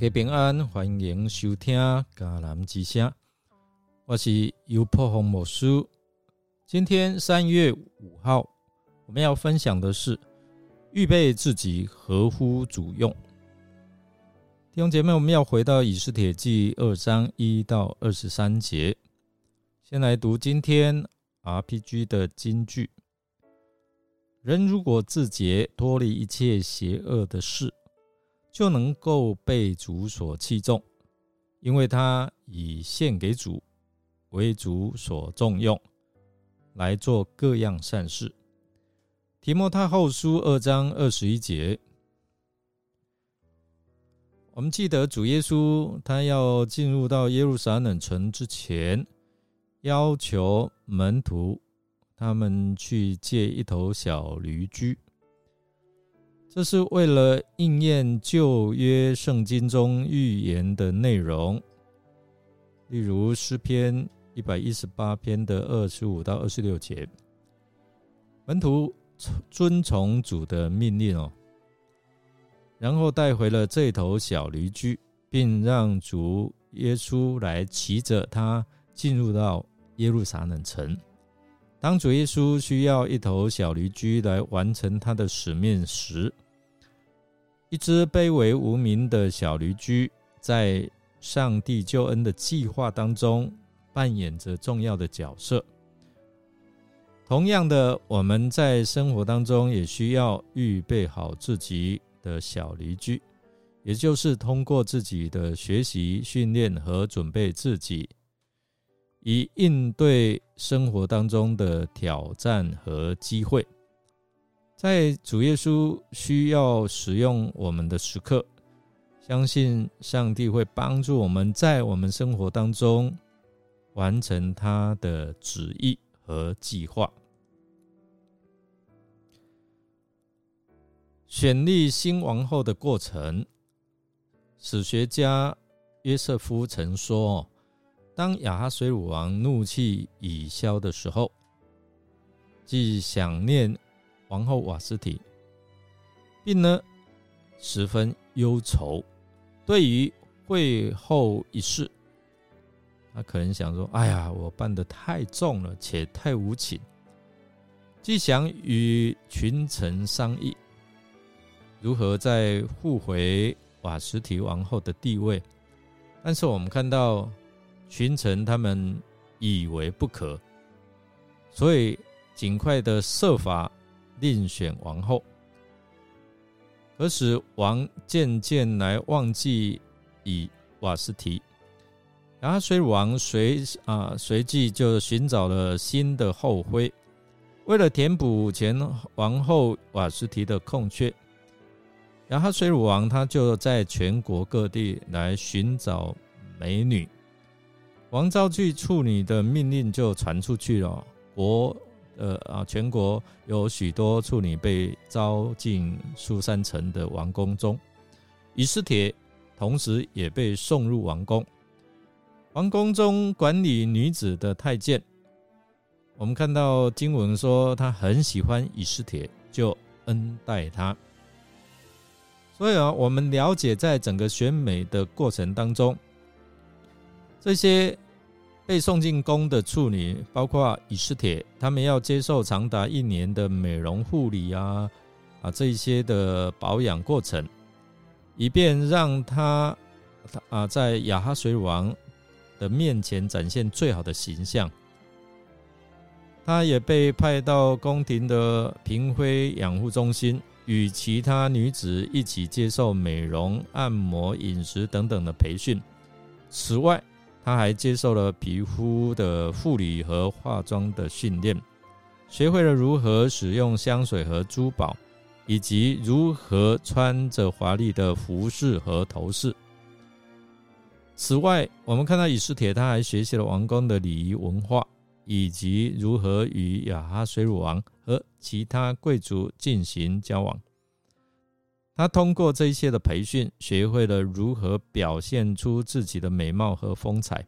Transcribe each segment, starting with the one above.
大家平安，欢迎收听迦南之声。我是尤破红魔师。今天三月五号，我们要分享的是预备自己合乎主用。弟兄姐妹，我们要回到以斯帖记二章一到二十三节。先来读今天 RPG 的金句：人如果自洁，脱离一切邪恶的事。就能够被主所器重，因为他以献给主为主所重用，来做各样善事。提摩太后书二章二十一节，我们记得主耶稣他要进入到耶路撒冷城之前，要求门徒他们去借一头小驴驹。这是为了应验旧约圣经中预言的内容，例如诗篇一百一十八篇的二十五到二十六节，门徒遵从主的命令哦，然后带回了这头小驴驹，并让主耶稣来骑着它进入到耶路撒冷城。当主耶稣需要一头小驴驹来完成他的使命时，一只卑微无名的小驴驹，在上帝救恩的计划当中扮演着重要的角色。同样的，我们在生活当中也需要预备好自己的小驴驹，也就是通过自己的学习、训练和准备自己。以应对生活当中的挑战和机会，在主耶稣需要使用我们的时刻，相信上帝会帮助我们在我们生活当中完成他的旨意和计划。选立新王后的过程，史学家约瑟夫曾说。当亚哈水鲁王怒气已消的时候，既想念王后瓦斯提，并呢十分忧愁。对于会后一事，他可能想说：“哎呀，我办的太重了，且太无情。”既想与群臣商议，如何再复回瓦斯提王后的地位，但是我们看到。群臣他们以为不可，所以尽快的设法另选王后。可使王渐渐来忘记以瓦斯提，然后随王随啊随即就寻找了新的后妃，为了填补前王后瓦斯提的空缺，然后水乳王他就在全国各地来寻找美女。王昭去处女的命令就传出去了，国呃啊，全国有许多处女被招进苏山城的王宫中，以斯帖同时也被送入王宫。王宫中管理女子的太监，我们看到经文说他很喜欢以斯帖，就恩待他。所以啊，我们了解在整个选美的过程当中。这些被送进宫的处女，包括以斯帖，他们要接受长达一年的美容护理啊啊这一些的保养过程，以便让他啊在亚哈水王的面前展现最好的形象。他也被派到宫廷的嫔妃养护中心，与其他女子一起接受美容、按摩、饮食等等的培训。此外，他还接受了皮肤的护理和化妆的训练，学会了如何使用香水和珠宝，以及如何穿着华丽的服饰和头饰。此外，我们看到以斯帖，他还学习了王宫的礼仪文化，以及如何与亚哈水乳王和其他贵族进行交往。他通过这一些的培训，学会了如何表现出自己的美貌和风采，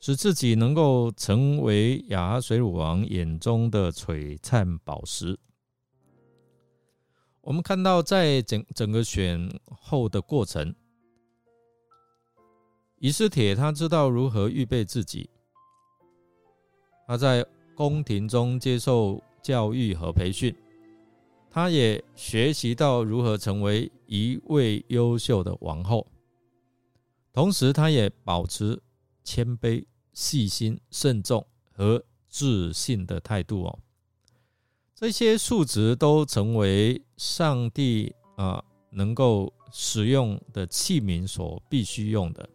使自己能够成为亚哈水乳王眼中的璀璨宝石。我们看到，在整整个选后的过程，以斯帖他知道如何预备自己，他在宫廷中接受教育和培训，他也学习到如何成为一位优秀的王后。同时，他也保持谦卑、细心、慎重和自信的态度哦。这些数值都成为上帝啊能够使用的器皿所必须用的。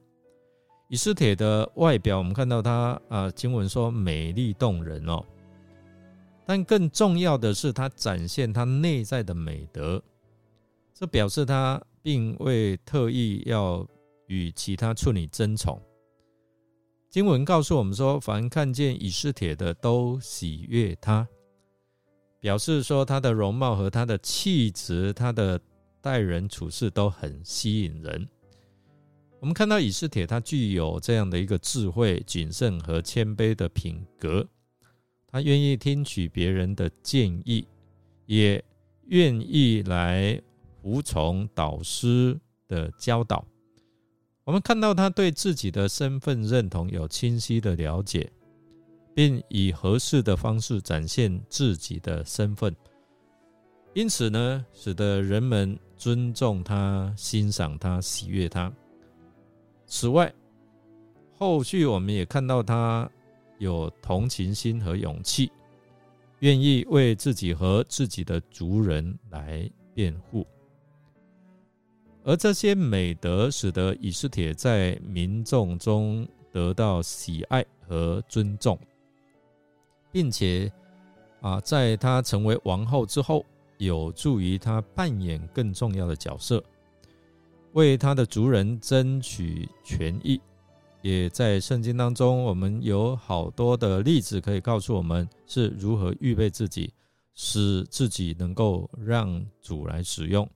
以斯帖的外表，我们看到他啊，经文说美丽动人哦。但更重要的是，他展现他内在的美德，这表示他并未特意要。与其他处女争宠。经文告诉我们说，凡看见以斯帖的都喜悦他，表示说他的容貌和他的气质，他的待人处事都很吸引人。我们看到以斯帖，他具有这样的一个智慧、谨慎和谦卑的品格，他愿意听取别人的建议，也愿意来服从导师的教导。我们看到他对自己的身份认同有清晰的了解，并以合适的方式展现自己的身份，因此呢，使得人们尊重他、欣赏他、喜悦他。此外，后续我们也看到他有同情心和勇气，愿意为自己和自己的族人来辩护。而这些美德使得以斯帖在民众中得到喜爱和尊重，并且啊，在他成为王后之后，有助于他扮演更重要的角色，为他的族人争取权益。也在圣经当中，我们有好多的例子可以告诉我们是如何预备自己，使自己能够让主来使用。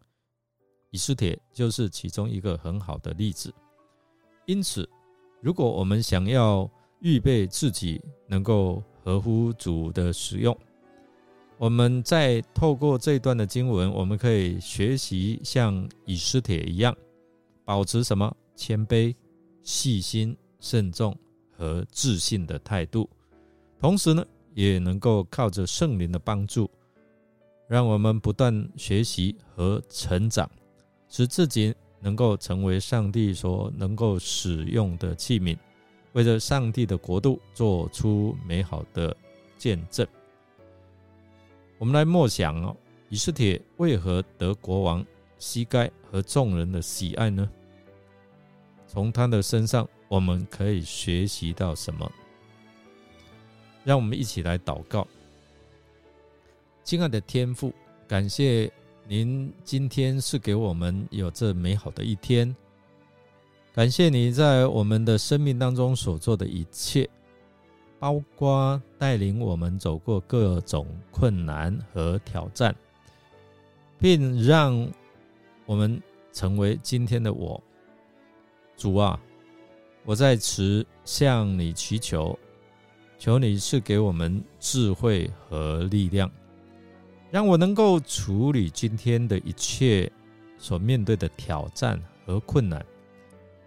以斯帖就是其中一个很好的例子。因此，如果我们想要预备自己能够合乎主的使用，我们在透过这段的经文，我们可以学习像以斯帖一样，保持什么谦卑、细心、慎重和自信的态度。同时呢，也能够靠着圣灵的帮助，让我们不断学习和成长。使自己能够成为上帝所能够使用的器皿，为着上帝的国度做出美好的见证。我们来默想哦，以斯帖为何得国王膝盖和众人的喜爱呢？从他的身上，我们可以学习到什么？让我们一起来祷告，亲爱的天父，感谢。您今天是给我们有这美好的一天，感谢你在我们的生命当中所做的一切，包括带领我们走过各种困难和挑战，并让我们成为今天的我。主啊，我在此向你祈求，求你是给我们智慧和力量。让我能够处理今天的一切所面对的挑战和困难，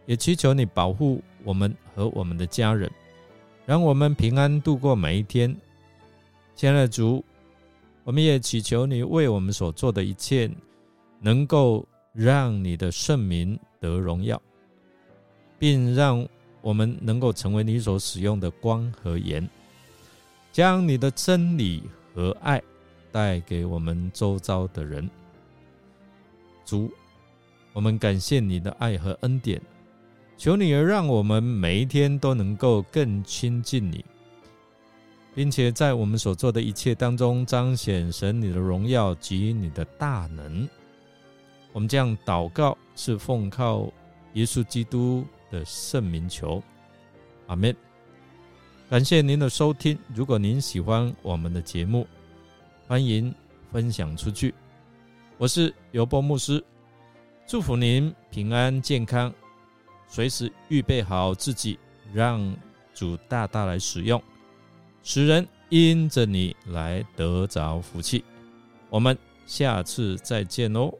也祈求你保护我们和我们的家人，让我们平安度过每一天。亲爱的主，我们也祈求你为我们所做的一切，能够让你的圣名得荣耀，并让我们能够成为你所使用的光和盐，将你的真理和爱。带给我们周遭的人，主，我们感谢你的爱和恩典，求你让我们每一天都能够更亲近你，并且在我们所做的一切当中彰显神你的荣耀及你的大能。我们这样祷告，是奉靠耶稣基督的圣名求，阿门。感谢您的收听，如果您喜欢我们的节目。欢迎分享出去。我是尤波牧师，祝福您平安健康，随时预备好自己，让主大大来使用，使人因着你来得着福气。我们下次再见喽。